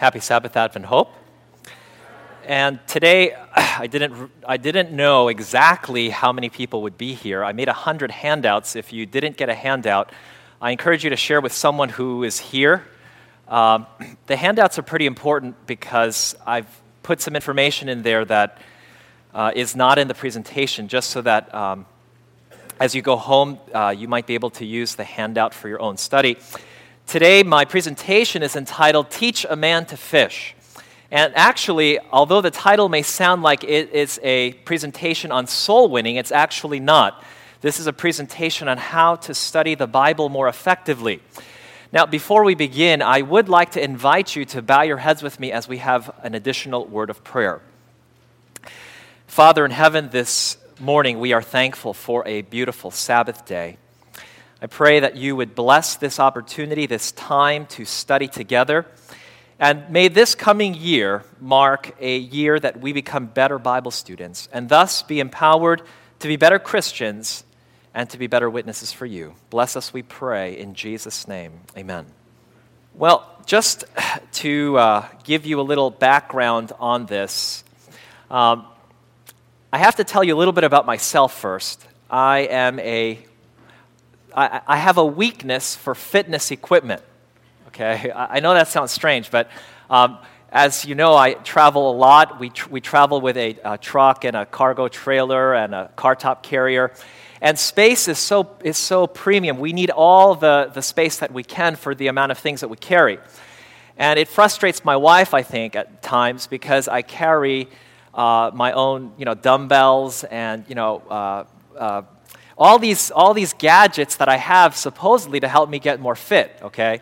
Happy Sabbath, Advent Hope. And today, I didn't, I didn't know exactly how many people would be here. I made 100 handouts. If you didn't get a handout, I encourage you to share with someone who is here. Um, the handouts are pretty important because I've put some information in there that uh, is not in the presentation, just so that um, as you go home, uh, you might be able to use the handout for your own study. Today, my presentation is entitled Teach a Man to Fish. And actually, although the title may sound like it is a presentation on soul winning, it's actually not. This is a presentation on how to study the Bible more effectively. Now, before we begin, I would like to invite you to bow your heads with me as we have an additional word of prayer. Father in heaven, this morning we are thankful for a beautiful Sabbath day. I pray that you would bless this opportunity, this time to study together. And may this coming year mark a year that we become better Bible students and thus be empowered to be better Christians and to be better witnesses for you. Bless us, we pray, in Jesus' name. Amen. Well, just to uh, give you a little background on this, um, I have to tell you a little bit about myself first. I am a I, I have a weakness for fitness equipment. Okay, I, I know that sounds strange, but um, as you know, I travel a lot. We, tr- we travel with a, a, truck and a cargo trailer and a car top carrier. And space is so, is so premium. We need all the, the space that we can for the amount of things that we carry. And it frustrates my wife, I think, at times because I carry uh, my own you know, dumbbells and you know, uh, uh, all these, all these gadgets that I have supposedly to help me get more fit, okay?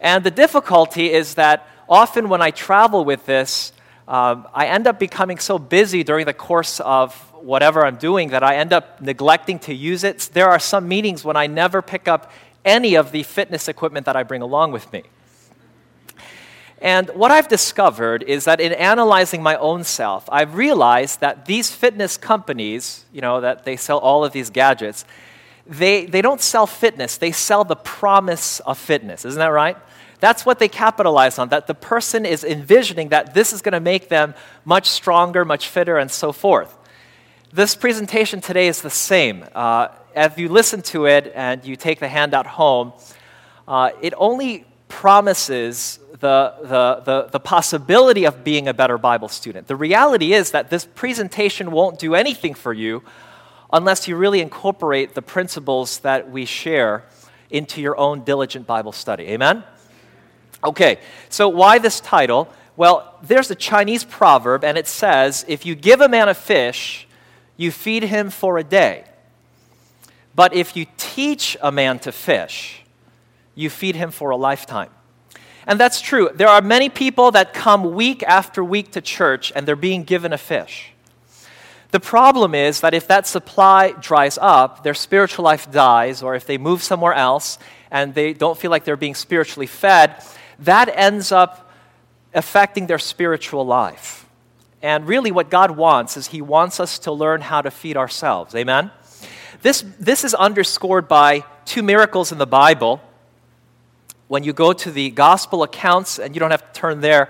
And the difficulty is that often when I travel with this, um, I end up becoming so busy during the course of whatever I'm doing that I end up neglecting to use it. There are some meetings when I never pick up any of the fitness equipment that I bring along with me. And what I've discovered is that in analyzing my own self, I've realized that these fitness companies, you know, that they sell all of these gadgets, they, they don't sell fitness, they sell the promise of fitness. Isn't that right? That's what they capitalize on, that the person is envisioning that this is going to make them much stronger, much fitter, and so forth. This presentation today is the same. Uh, if you listen to it and you take the handout home, uh, it only promises the, the, the, the, possibility of being a better Bible student. The reality is that this presentation won't do anything for you unless you really incorporate the principles that we share into your own diligent Bible study. Amen? Okay, so why this title? Well, there's a Chinese proverb, and it says if you give a man a fish, you feed him for a day. But if you teach a man to fish, you feed him for a lifetime. And that's true. There are many people that come week after week to church and they're being given a fish. The problem is that if that supply dries up, their spiritual life dies, or if they move somewhere else and they don't feel like they're being spiritually fed, that ends up affecting their spiritual life. And really, what God wants is He wants us to learn how to feed ourselves. Amen? This, this is underscored by two miracles in the Bible when you go to the gospel accounts, and you don't have to turn there,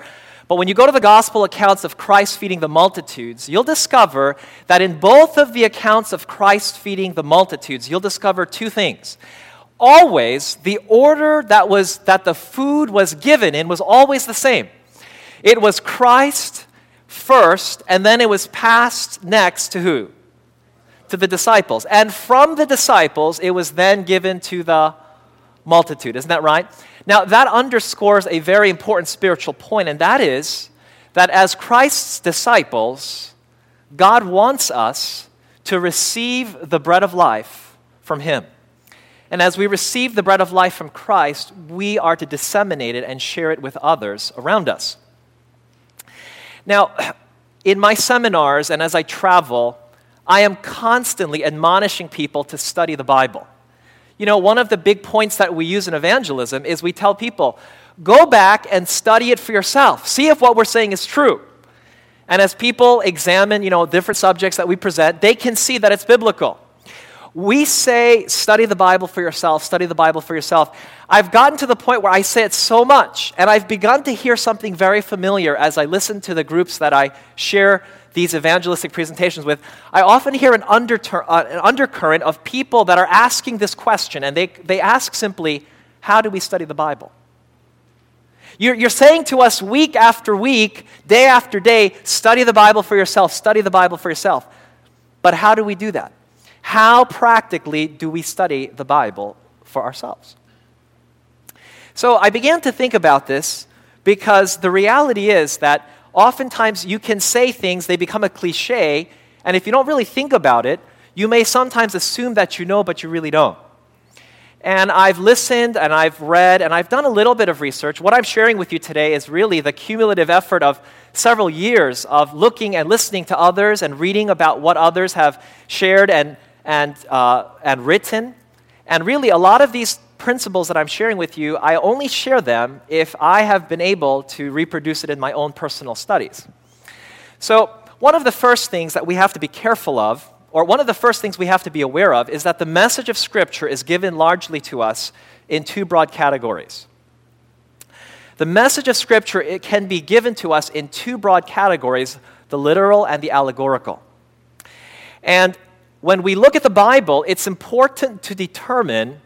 but when you go to the gospel accounts of Christ feeding the multitudes, you'll discover that in both of the accounts of Christ feeding the multitudes, you'll discover two things. Always, the order that, was, that the food was given in was always the same. It was Christ first, and then it was passed next to who? To the disciples. And from the disciples, it was then given to the multitude. Isn't that right? Now, that underscores a very important spiritual point, and that is that as Christ's disciples, God wants us to receive the bread of life from Him. And as we receive the bread of life from Christ, we are to disseminate it and share it with others around us. Now, in my seminars and as I travel, I am constantly admonishing people to study the Bible. You know, one of the big points that we use in evangelism is we tell people, go back and study it for yourself. See if what we're saying is true. And as people examine, you know, different subjects that we present, they can see that it's biblical. we say, study the Bible for yourself, study the Bible for yourself. I've gotten to the point where I say it so much, and I've begun to hear something very familiar as I listen to the groups that I share these evangelistic presentations with. I often hear an, undertur- uh, an undercurrent of people that are asking this question, and they, they ask simply, How do we study the Bible? You're, you're saying to us week after week, day after day, study the Bible for yourself, study the Bible for yourself. But how do we do that? How practically do we study the Bible for ourselves? So I began to think about this because the reality is that oftentimes you can say things, they become a cliche, and if you don't really think about it, you may sometimes assume that you know, but you really don't. And I've listened and I've read and I've done a little bit of research. What I'm sharing with you today is really the cumulative effort of several years of looking and listening to others and reading about what others have shared and and, uh, and written. And really, a lot of these principles that I'm sharing with you, I only share them if I have been able to reproduce it in my own personal studies. So, one of the first things that we have to be careful of, or one of the first things we have to be aware of, is that the message of Scripture is given largely to us in two broad categories. The message of Scripture it can be given to us in two broad categories the literal and the allegorical. And when we look at the Bible, it's important to determine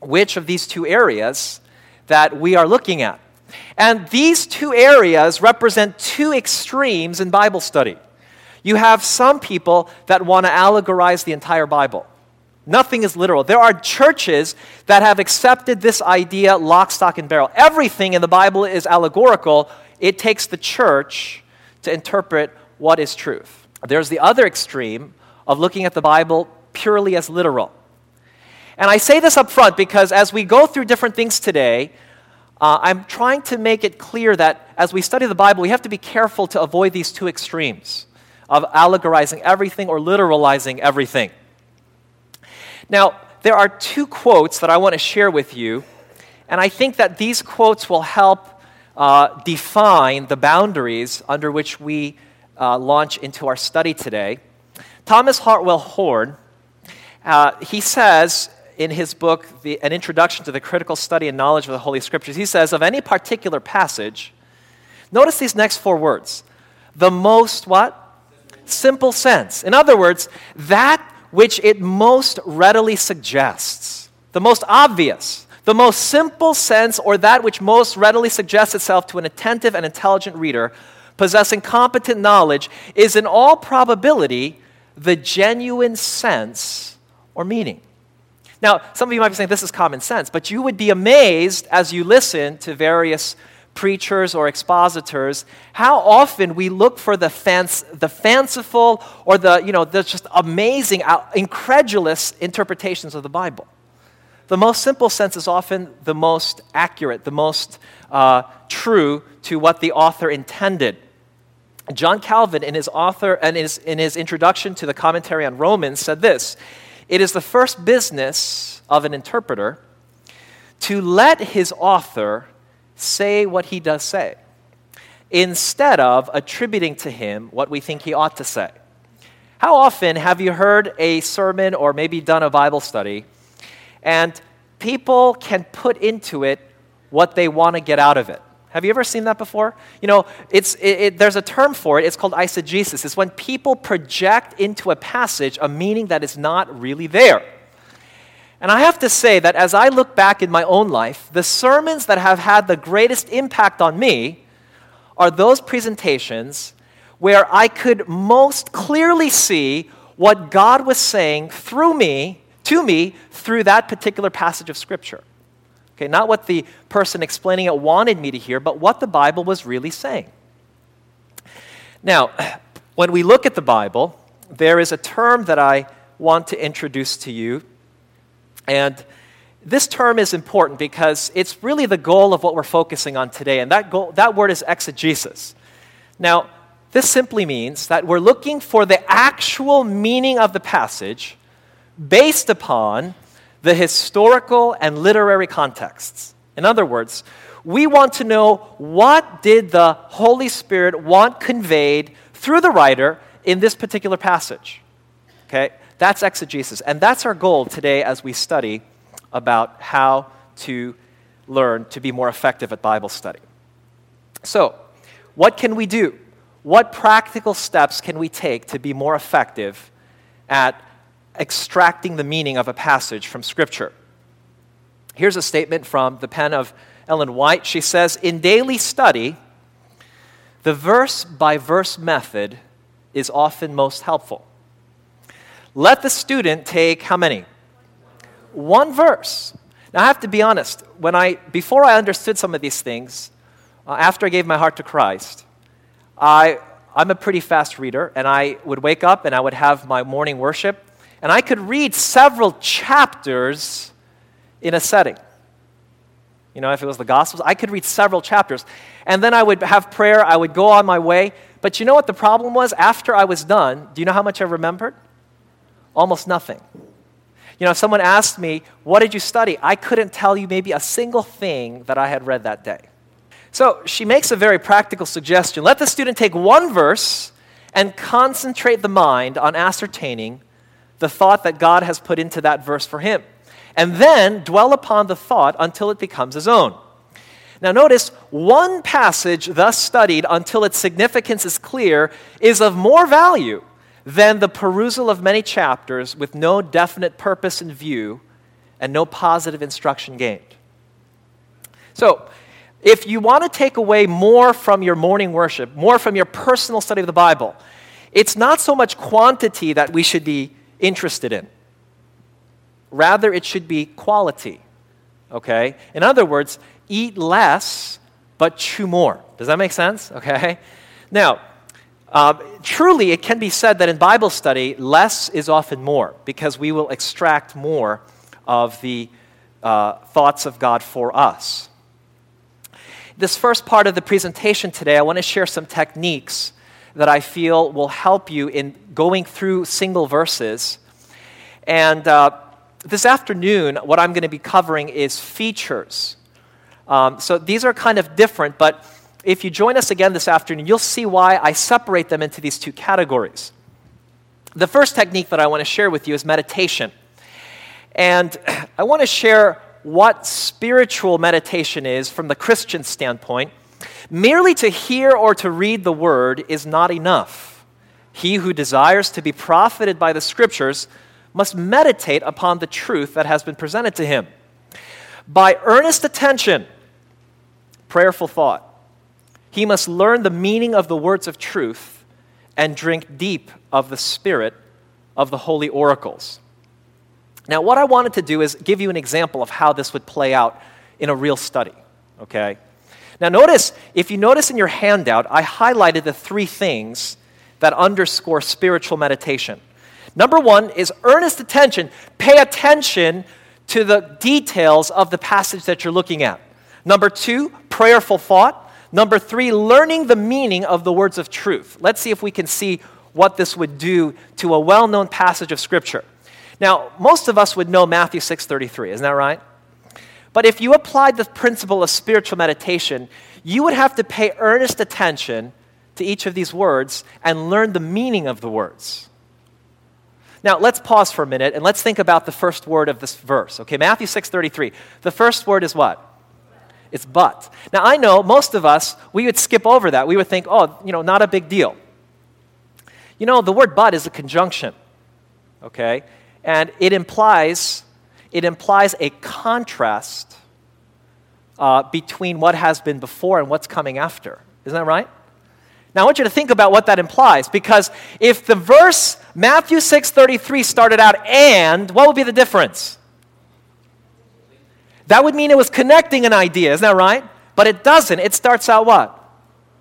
which of these two areas that we are looking at. And these two areas represent two extremes in Bible study. You have some people that want to allegorize the entire Bible. Nothing is literal. There are churches that have accepted this idea lock, stock, and barrel. Everything in the Bible is allegorical. It takes the church to interpret what is truth. There's the other extreme of looking at the Bible purely as literal. And I say this up front because as we go through different things today, uh, I'm trying to make it clear that as we study the Bible, we have to be careful to avoid these two extremes of allegorizing everything or literalizing everything. Now, there are two quotes that I want to share with you, and I think that these quotes will help uh, define the boundaries under which we uh, launch into our study today. Thomas Hartwell Horne, uh, he says in his book, the, An Introduction to the Critical Study and Knowledge of the Holy Scriptures, he says, of any particular passage, notice these next four words. The most what? Simple sense. In other words, that which it most readily suggests, the most obvious, the most simple sense, or that which most readily suggests itself to an attentive and intelligent reader possessing competent knowledge, is in all probability the genuine sense or meaning. Now, some of you might be saying this is common sense, but you would be amazed as you listen to various preachers or expositors how often we look for the, fanc- the fanciful or the, you know, the just amazing, uh, incredulous interpretations of the Bible. The most simple sense is often the most accurate, the most uh, true to what the author intended. John Calvin, in his author and his, in his introduction to the commentary on Romans, said this It is the first business of an interpreter to let his author say what he does say, instead of attributing to him what we think he ought to say. How often have you heard a sermon or maybe done a Bible study, and people can put into it what they want to get out of it? Have you ever seen that before? You know, it's, it, it, there's a term for it. It's called eisegesis. It's when people project into a passage a meaning that is not really there. And I have to say that as I look back in my own life, the sermons that have had the greatest impact on me are those presentations where I could most clearly see what God was saying through me, to me, through that particular passage of Scripture. Okay, not what the person explaining it wanted me to hear, but what the Bible was really saying. Now, when we look at the Bible, there is a term that I want to introduce to you. And this term is important because it's really the goal of what we're focusing on today. And that, goal, that word is exegesis. Now, this simply means that we're looking for the actual meaning of the passage based upon the historical and literary contexts. In other words, we want to know what did the Holy Spirit want conveyed through the writer in this particular passage. Okay? That's exegesis. And that's our goal today as we study about how to learn to be more effective at Bible study. So, what can we do? What practical steps can we take to be more effective at extracting the meaning of a passage from Scripture? Here's a statement from the pen of Ellen White. She says In daily study, the verse by verse method is often most helpful. Let the student take how many? One verse. Now, I have to be honest. When I, before I understood some of these things, uh, after I gave my heart to Christ, I, I'm a pretty fast reader, and I would wake up and I would have my morning worship, and I could read several chapters in a setting. You know, if it was the Gospels, I could read several chapters. And then I would have prayer, I would go on my way. But you know what the problem was? After I was done, do you know how much I remembered? Almost nothing. You know, if someone asked me, What did you study? I couldn't tell you maybe a single thing that I had read that day. So she makes a very practical suggestion. Let the student take one verse and concentrate the mind on ascertaining the thought that God has put into that verse for him, and then dwell upon the thought until it becomes his own. Now, notice one passage thus studied until its significance is clear is of more value than the perusal of many chapters with no definite purpose in view and no positive instruction gained. So, if you want to take away more from your morning worship, more from your personal study of the Bible, it's not so much quantity that we should be interested in. Rather, it should be quality. Okay? In other words, eat less, but chew more. Does that make sense? Okay? Now, uh, truly, it can be said that in Bible study, less is often more because we will extract more of the uh, thoughts of God for us. This first part of the presentation today, I want to share some techniques that I feel will help you in going through single verses. And uh, this afternoon, what I'm going to be covering is features. Um, so these are kind of different, but if you join us again this afternoon, you'll see why I separate them into these two categories. The first technique that I want to share with you is meditation. And I want to share what spiritual meditation is from the Christian standpoint. Merely to hear or to read the word is not enough. He who desires to be profited by the scriptures must meditate upon the truth that has been presented to him. By earnest attention, prayerful thought, he must learn the meaning of the words of truth and drink deep of the spirit of the holy oracles. Now, what I wanted to do is give you an example of how this would play out in a real study, okay? Now, notice, if you notice in your handout, I highlighted the three things that underscore spiritual meditation. Number one is earnest attention. Pay attention to the details of the passage that you're looking at. Number two, prayerful thought. Number three, learning the meaning of the words of truth. Let's see if we can see what this would do to a well known passage of Scripture. Now, most of us would know Matthew 6:33, isn't that right? But if you applied the principle of spiritual meditation, you would have to pay earnest attention to each of these words and learn the meaning of the words. Now, let's pause for a minute and let's think about the first word of this verse. Okay, Matthew 6:33. The first word is what? It's but. Now, I know most of us, we would skip over that. We would think, oh, you know, not a big deal. You know, the word but is a conjunction, okay? And it implies, it implies a contrast uh, between what has been before and what's coming after. Isn't that right? Now I want you to think about what that implies because if the verse Matthew 6:33 started out and what would be the difference? That would mean it was connecting an idea, isn't that right? But it doesn't. It starts out what?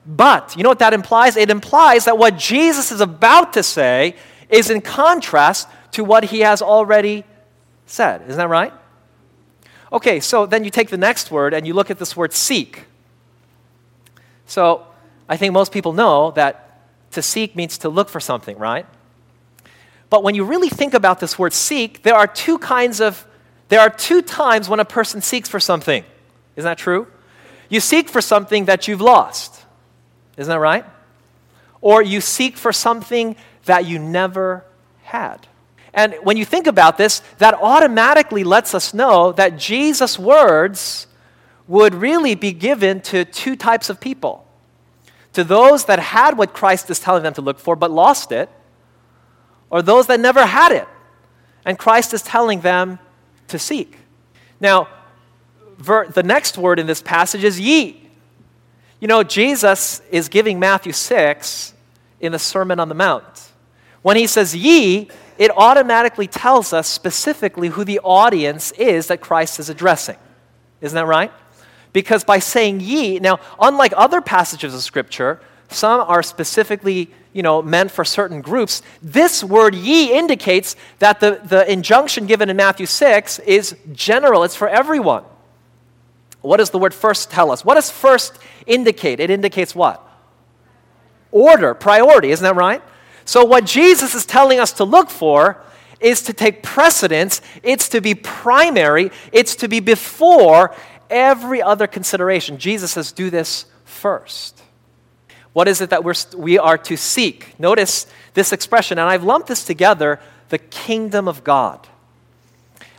But. You know what that implies? It implies that what Jesus is about to say is in contrast to what he has already said. Isn't that right? Okay, so then you take the next word and you look at this word seek. So I think most people know that to seek means to look for something, right? But when you really think about this word seek, there are two kinds of there are two times when a person seeks for something. Isn't that true? You seek for something that you've lost. Isn't that right? Or you seek for something that you never had. And when you think about this, that automatically lets us know that Jesus' words would really be given to two types of people to those that had what Christ is telling them to look for but lost it, or those that never had it and Christ is telling them to seek. Now, ver- the next word in this passage is ye. You know, Jesus is giving Matthew 6 in the Sermon on the Mount. When he says ye, it automatically tells us specifically who the audience is that Christ is addressing. Isn't that right? Because by saying ye, now, unlike other passages of Scripture, some are specifically you know, meant for certain groups. This word ye indicates that the, the injunction given in Matthew 6 is general, it's for everyone. What does the word first tell us? What does first indicate? It indicates what? Order, priority, isn't that right? So, what Jesus is telling us to look for is to take precedence, it's to be primary, it's to be before every other consideration. Jesus says, do this first. What is it that we're, we are to seek? Notice this expression, and I've lumped this together the kingdom of God.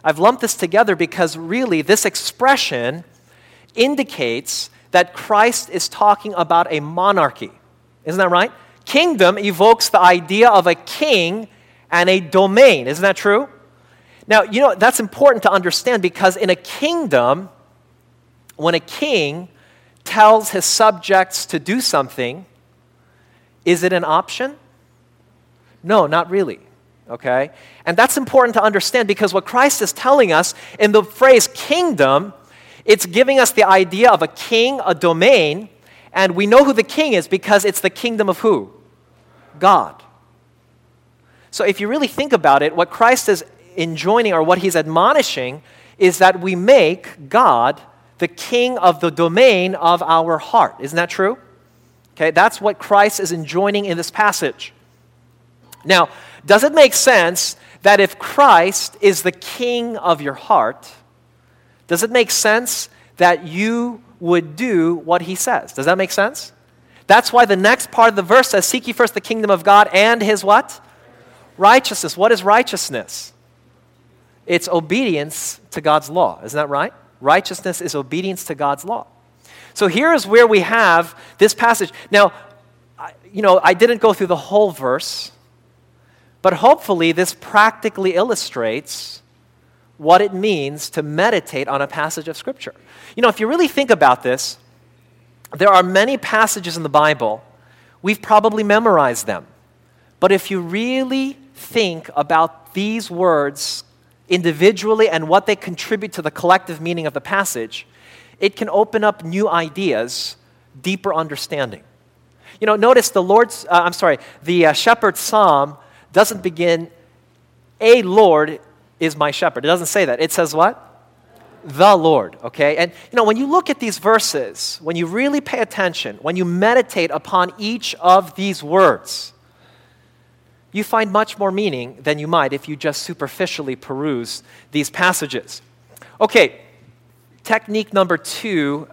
I've lumped this together because really this expression indicates that Christ is talking about a monarchy. Isn't that right? Kingdom evokes the idea of a king and a domain. Isn't that true? Now, you know, that's important to understand because in a kingdom, when a king tells his subjects to do something, is it an option? No, not really. Okay? And that's important to understand because what Christ is telling us in the phrase kingdom, it's giving us the idea of a king, a domain, and we know who the king is because it's the kingdom of who? God. So if you really think about it, what Christ is enjoining or what he's admonishing is that we make God the king of the domain of our heart. Isn't that true? Okay, that's what Christ is enjoining in this passage. Now, does it make sense that if Christ is the king of your heart, does it make sense that you would do what he says? Does that make sense? That's why the next part of the verse says, Seek ye first the kingdom of God and his what? Righteousness. What is righteousness? It's obedience to God's law. Isn't that right? Righteousness is obedience to God's law. So here is where we have this passage. Now, you know, I didn't go through the whole verse, but hopefully this practically illustrates what it means to meditate on a passage of Scripture. You know, if you really think about this, there are many passages in the Bible, we've probably memorized them. But if you really think about these words individually and what they contribute to the collective meaning of the passage, it can open up new ideas, deeper understanding. You know, notice the Lord's, uh, I'm sorry, the uh, shepherd's psalm doesn't begin, A Lord is my shepherd. It doesn't say that. It says what? The Lord, okay? And, you know, when you look at these verses, when you really pay attention, when you meditate upon each of these words, you find much more meaning than you might if you just superficially peruse these passages. Okay, technique number two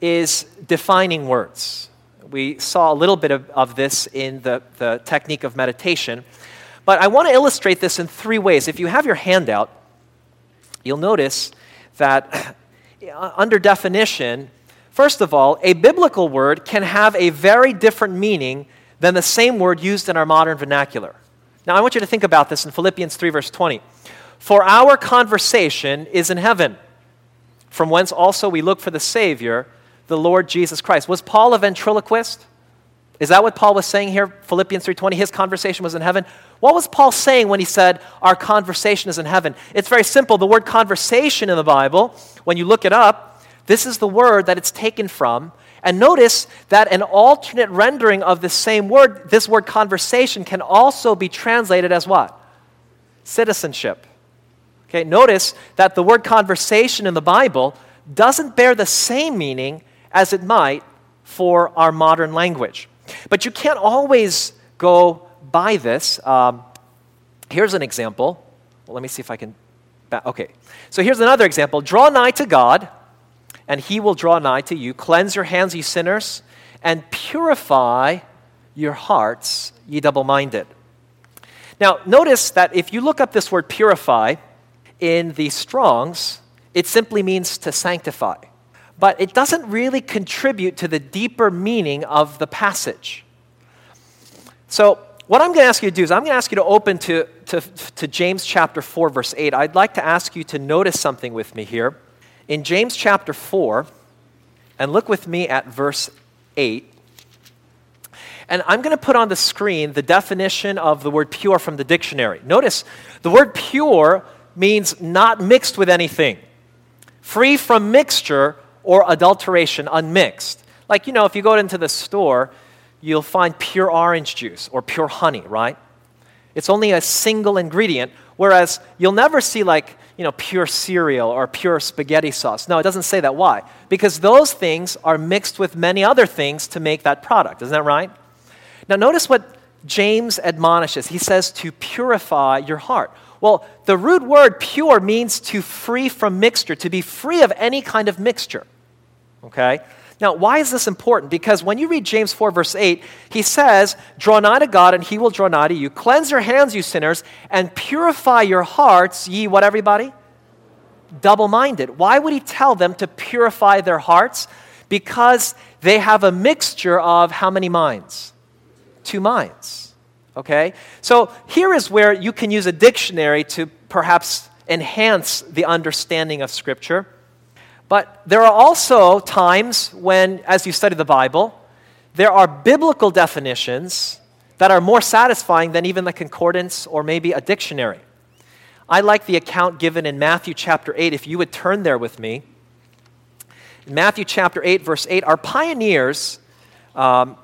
is defining words. We saw a little bit of, of this in the, the technique of meditation, but I want to illustrate this in three ways. If you have your handout, you'll notice that uh, under definition, first of all, a biblical word can have a very different meaning than the same word used in our modern vernacular. Now, I want you to think about this in Philippians 3, verse 20. For our conversation is in heaven, from whence also we look for the Savior, the Lord Jesus Christ. Was Paul a ventriloquist? Is that what Paul was saying here? Philippians 3:20 his conversation was in heaven. What was Paul saying when he said our conversation is in heaven? It's very simple. The word conversation in the Bible, when you look it up, this is the word that it's taken from and notice that an alternate rendering of the same word, this word conversation, can also be translated as what? Citizenship. Okay, notice that the word conversation in the Bible doesn't bear the same meaning as it might for our modern language. But you can't always go by this. Um, here's an example. Well, let me see if I can. Okay, so here's another example. Draw nigh to God and he will draw nigh to you. Cleanse your hands, ye sinners, and purify your hearts, ye double minded. Now, notice that if you look up this word purify in the Strongs, it simply means to sanctify. But it doesn't really contribute to the deeper meaning of the passage. So, what I'm going to ask you to do is I'm going to ask you to open to, to, to James chapter 4, verse 8. I'd like to ask you to notice something with me here. In James chapter 4, and look with me at verse 8. And I'm going to put on the screen the definition of the word pure from the dictionary. Notice the word pure means not mixed with anything, free from mixture or adulteration, unmixed. Like, you know, if you go into the store, you'll find pure orange juice or pure honey, right? It's only a single ingredient, whereas you'll never see like, you know, pure cereal or pure spaghetti sauce. No, it doesn't say that. Why? Because those things are mixed with many other things to make that product. Isn't that right? Now, notice what James admonishes. He says to purify your heart. Well, the root word pure means to free from mixture, to be free of any kind of mixture. Okay? Now, why is this important? Because when you read James 4, verse 8, he says, Draw nigh to God, and he will draw nigh to you. Cleanse your hands, you sinners, and purify your hearts, ye what, everybody? Double minded. Why would he tell them to purify their hearts? Because they have a mixture of how many minds? Two minds. Okay? So here is where you can use a dictionary to perhaps enhance the understanding of Scripture. But there are also times when, as you study the Bible, there are biblical definitions that are more satisfying than even the concordance or maybe a dictionary. I like the account given in Matthew chapter 8. If you would turn there with me. In Matthew chapter 8, verse 8, our pioneers, um,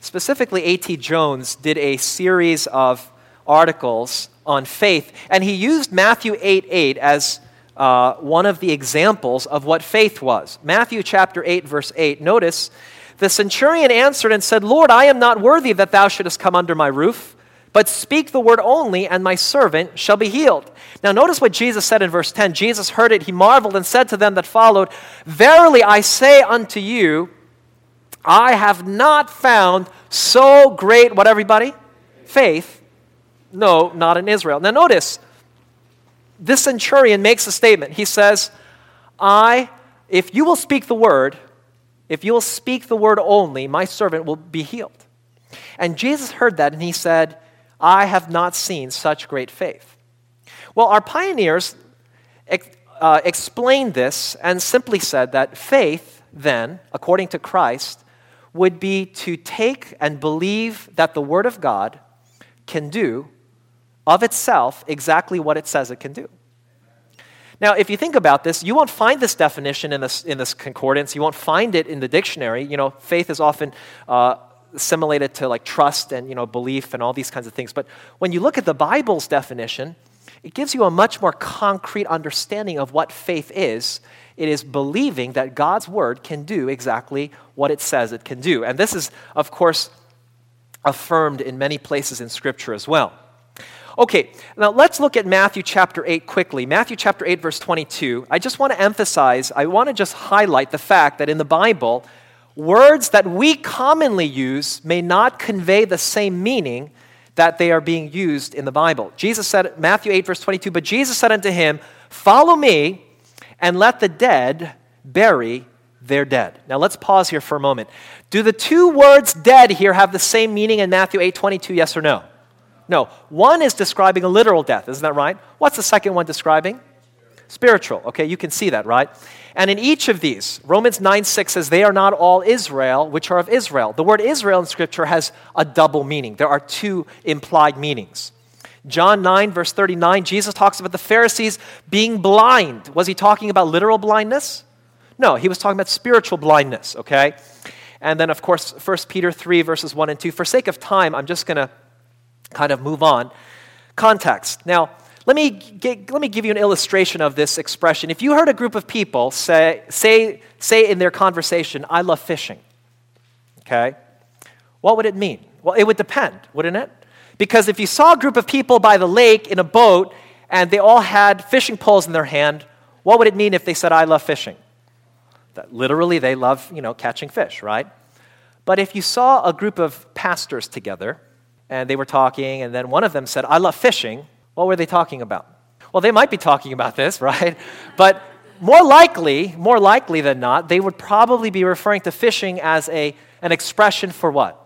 specifically A.T. Jones, did a series of articles on faith, and he used Matthew 8 8 as uh, one of the examples of what faith was. Matthew chapter 8, verse 8. Notice, the centurion answered and said, Lord, I am not worthy that thou shouldest come under my roof, but speak the word only, and my servant shall be healed. Now, notice what Jesus said in verse 10. Jesus heard it, he marveled, and said to them that followed, Verily I say unto you, I have not found so great, what everybody? Faith. No, not in Israel. Now, notice, this centurion makes a statement. He says, I, if you will speak the word, if you will speak the word only, my servant will be healed. And Jesus heard that and he said, I have not seen such great faith. Well, our pioneers uh, explained this and simply said that faith, then, according to Christ, would be to take and believe that the Word of God can do of itself exactly what it says it can do. Now, if you think about this, you won't find this definition in this, in this concordance. You won't find it in the dictionary. You know, faith is often uh, assimilated to like trust and, you know, belief and all these kinds of things. But when you look at the Bible's definition, it gives you a much more concrete understanding of what faith is. It is believing that God's word can do exactly what it says it can do. And this is, of course, affirmed in many places in Scripture as well. Okay, now let's look at Matthew chapter 8 quickly. Matthew chapter 8, verse 22. I just want to emphasize, I want to just highlight the fact that in the Bible, words that we commonly use may not convey the same meaning that they are being used in the Bible. Jesus said, Matthew 8, verse 22, but Jesus said unto him, Follow me and let the dead bury their dead. Now let's pause here for a moment. Do the two words dead here have the same meaning in Matthew 8, 22, yes or no? No, one is describing a literal death, isn't that right? What's the second one describing? Spiritual. Okay, you can see that, right? And in each of these, Romans 9 6 says, They are not all Israel, which are of Israel. The word Israel in Scripture has a double meaning. There are two implied meanings. John 9, verse 39, Jesus talks about the Pharisees being blind. Was he talking about literal blindness? No, he was talking about spiritual blindness, okay? And then, of course, 1 Peter 3, verses 1 and 2. For sake of time, I'm just going to kind of move on. Context. Now, let me, get, let me give you an illustration of this expression. If you heard a group of people say, say, say in their conversation, I love fishing, okay, what would it mean? Well, it would depend, wouldn't it? Because if you saw a group of people by the lake in a boat and they all had fishing poles in their hand, what would it mean if they said, I love fishing? That literally they love, you know, catching fish, right? But if you saw a group of pastors together and they were talking, and then one of them said, I love fishing. What were they talking about? Well, they might be talking about this, right? But more likely, more likely than not, they would probably be referring to fishing as a, an expression for what?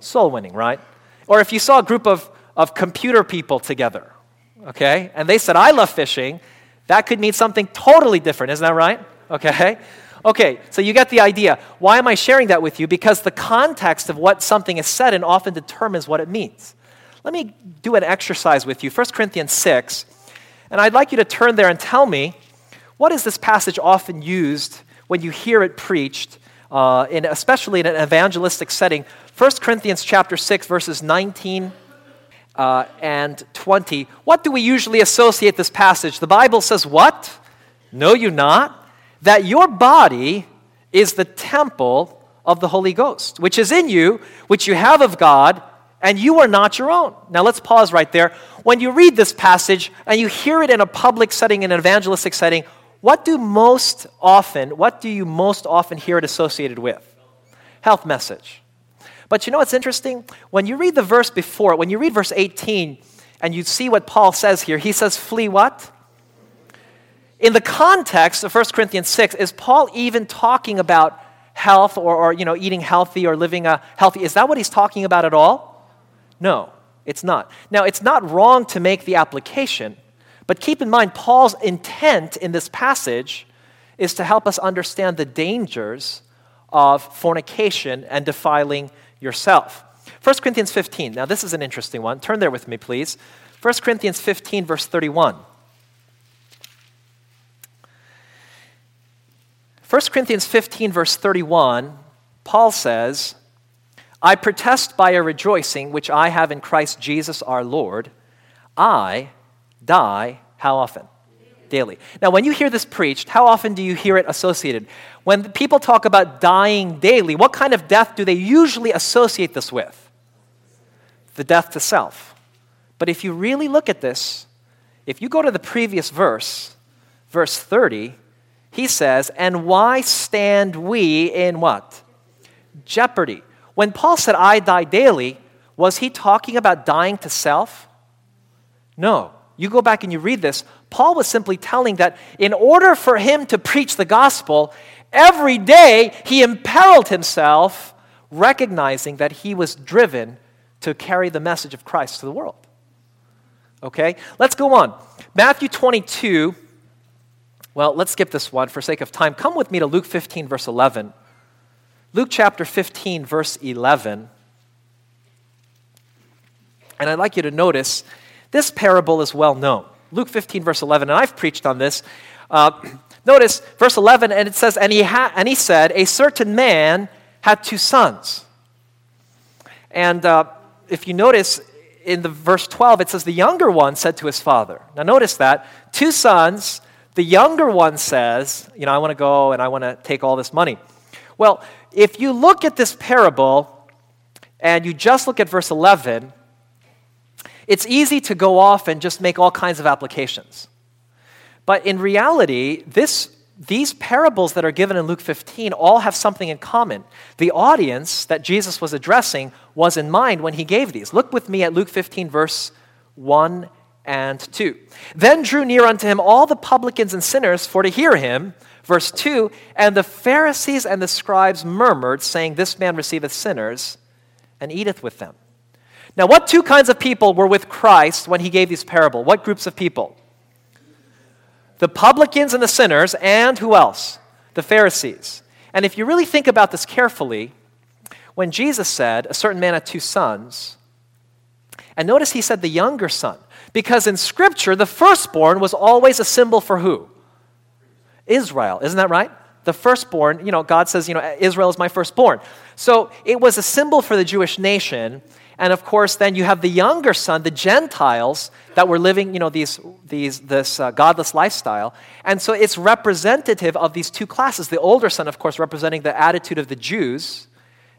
Soul winning, right? Or if you saw a group of, of computer people together, okay, and they said, I love fishing, that could mean something totally different, isn't that right? Okay? Okay, so you get the idea. Why am I sharing that with you? Because the context of what something is said and often determines what it means. Let me do an exercise with you. 1 Corinthians 6, and I'd like you to turn there and tell me what is this passage often used when you hear it preached, uh, in, especially in an evangelistic setting? 1 Corinthians chapter 6, verses 19 uh, and 20. What do we usually associate this passage? The Bible says, What? Know you not? That your body is the temple of the Holy Ghost, which is in you, which you have of God, and you are not your own. Now let's pause right there. When you read this passage and you hear it in a public setting, in an evangelistic setting, what do most often, what do you most often hear it associated with? Health message. But you know what's interesting? When you read the verse before, when you read verse 18 and you see what Paul says here, he says, flee what? In the context of 1 Corinthians 6, is Paul even talking about health or, or you know, eating healthy or living a healthy? Is that what he's talking about at all? No, it's not. Now, it's not wrong to make the application, but keep in mind, Paul's intent in this passage is to help us understand the dangers of fornication and defiling yourself. 1 Corinthians 15. Now, this is an interesting one. Turn there with me, please. 1 Corinthians 15, verse 31. 1 Corinthians 15, verse 31, Paul says, I protest by a rejoicing which I have in Christ Jesus our Lord. I die how often? Daily. Now, when you hear this preached, how often do you hear it associated? When people talk about dying daily, what kind of death do they usually associate this with? The death to self. But if you really look at this, if you go to the previous verse, verse 30, he says, And why stand we in what? Jeopardy. When Paul said, I die daily, was he talking about dying to self? No. You go back and you read this. Paul was simply telling that in order for him to preach the gospel, every day he imperiled himself, recognizing that he was driven to carry the message of Christ to the world. Okay? Let's go on. Matthew 22 well, let's skip this one for sake of time. Come with me to Luke 15, verse 11. Luke chapter 15, verse 11. And I'd like you to notice this parable is well known. Luke 15, verse 11, and I've preached on this. Uh, notice verse 11, and it says, and he, ha- and he said, A certain man had two sons. And uh, if you notice in the verse 12, it says, The younger one said to his father. Now, notice that. Two sons the younger one says, You know, I want to go and I want to take all this money. Well, if you look at this parable and you just look at verse 11, it's easy to go off and just make all kinds of applications. But in reality, this, these parables that are given in Luke 15 all have something in common. The audience that Jesus was addressing was in mind when he gave these. Look with me at Luke 15, verse 1 and 2. Then drew near unto him all the publicans and sinners for to hear him. Verse 2 And the Pharisees and the scribes murmured, saying, This man receiveth sinners and eateth with them. Now, what two kinds of people were with Christ when he gave this parable? What groups of people? The publicans and the sinners, and who else? The Pharisees. And if you really think about this carefully, when Jesus said, A certain man had two sons, and notice he said the younger son. Because in Scripture, the firstborn was always a symbol for who? Israel. Isn't that right? The firstborn, you know, God says, you know, Israel is my firstborn. So it was a symbol for the Jewish nation. And of course, then you have the younger son, the Gentiles, that were living, you know, these, these, this uh, godless lifestyle. And so it's representative of these two classes. The older son, of course, representing the attitude of the Jews,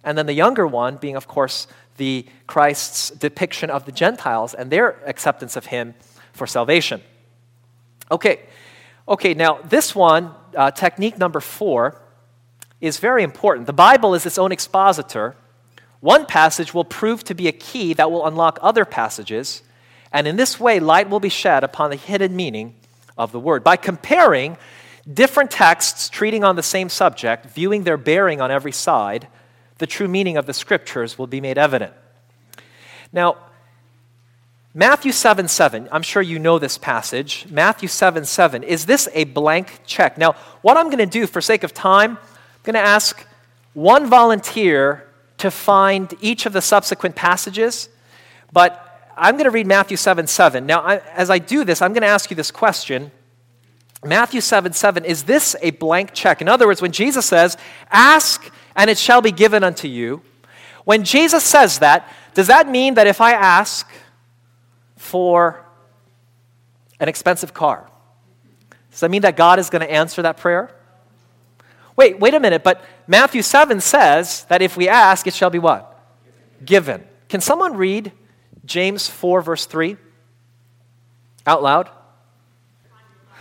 and then the younger one being, of course, the Christ's depiction of the Gentiles and their acceptance of him for salvation. Okay, okay. Now this one, uh, technique number four, is very important. The Bible is its own expositor. One passage will prove to be a key that will unlock other passages, and in this way, light will be shed upon the hidden meaning of the word. By comparing different texts treating on the same subject, viewing their bearing on every side, the true meaning of the scriptures will be made evident. Now, Matthew 7 7, I'm sure you know this passage. Matthew 7 7, is this a blank check? Now, what I'm going to do for sake of time, I'm going to ask one volunteer to find each of the subsequent passages, but I'm going to read Matthew 7 7. Now, I, as I do this, I'm going to ask you this question. Matthew 7 7, is this a blank check? In other words, when Jesus says, Ask and it shall be given unto you, when Jesus says that, does that mean that if I ask, for an expensive car. Does that mean that God is going to answer that prayer? Wait, wait a minute, but Matthew 7 says that if we ask, it shall be what? Given. Can someone read James 4, verse 3 out loud?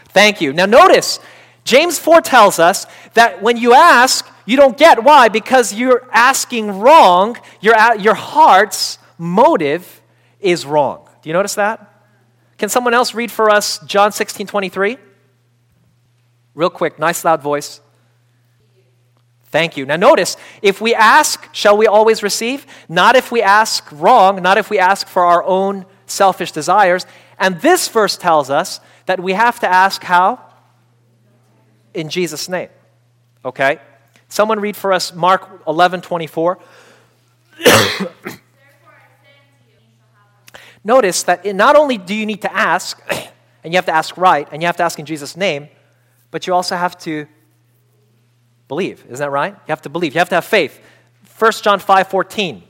Thank you. Now, notice, James 4 tells us that when you ask, you don't get. Why? Because you're asking wrong. Your, your heart's motive is wrong. Do you notice that? Can someone else read for us John 16 23? Real quick, nice loud voice. Thank you. Now, notice if we ask, shall we always receive? Not if we ask wrong, not if we ask for our own selfish desires. And this verse tells us that we have to ask how? In Jesus' name. Okay? Someone read for us Mark 11 24. notice that not only do you need to ask, and you have to ask right, and you have to ask in Jesus' name, but you also have to believe. Isn't that right? You have to believe. You have to have faith. 1 John 5 14.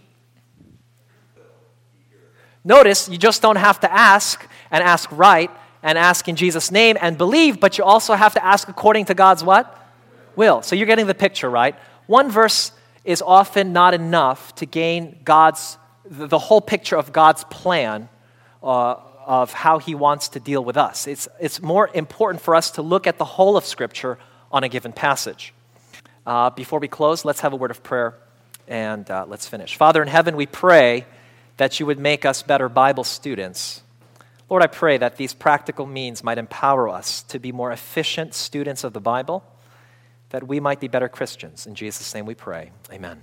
Notice you just don't have to ask and ask right and ask in Jesus' name and believe, but you also have to ask according to God's what? Will. So you're getting the picture, right? One verse is often not enough to gain God's the whole picture of God's plan uh, of how He wants to deal with us. It's, it's more important for us to look at the whole of Scripture on a given passage. Uh, before we close, let's have a word of prayer and uh, let's finish. Father in heaven, we pray that you would make us better Bible students. Lord, I pray that these practical means might empower us to be more efficient students of the Bible, that we might be better Christians. In Jesus' name we pray. Amen.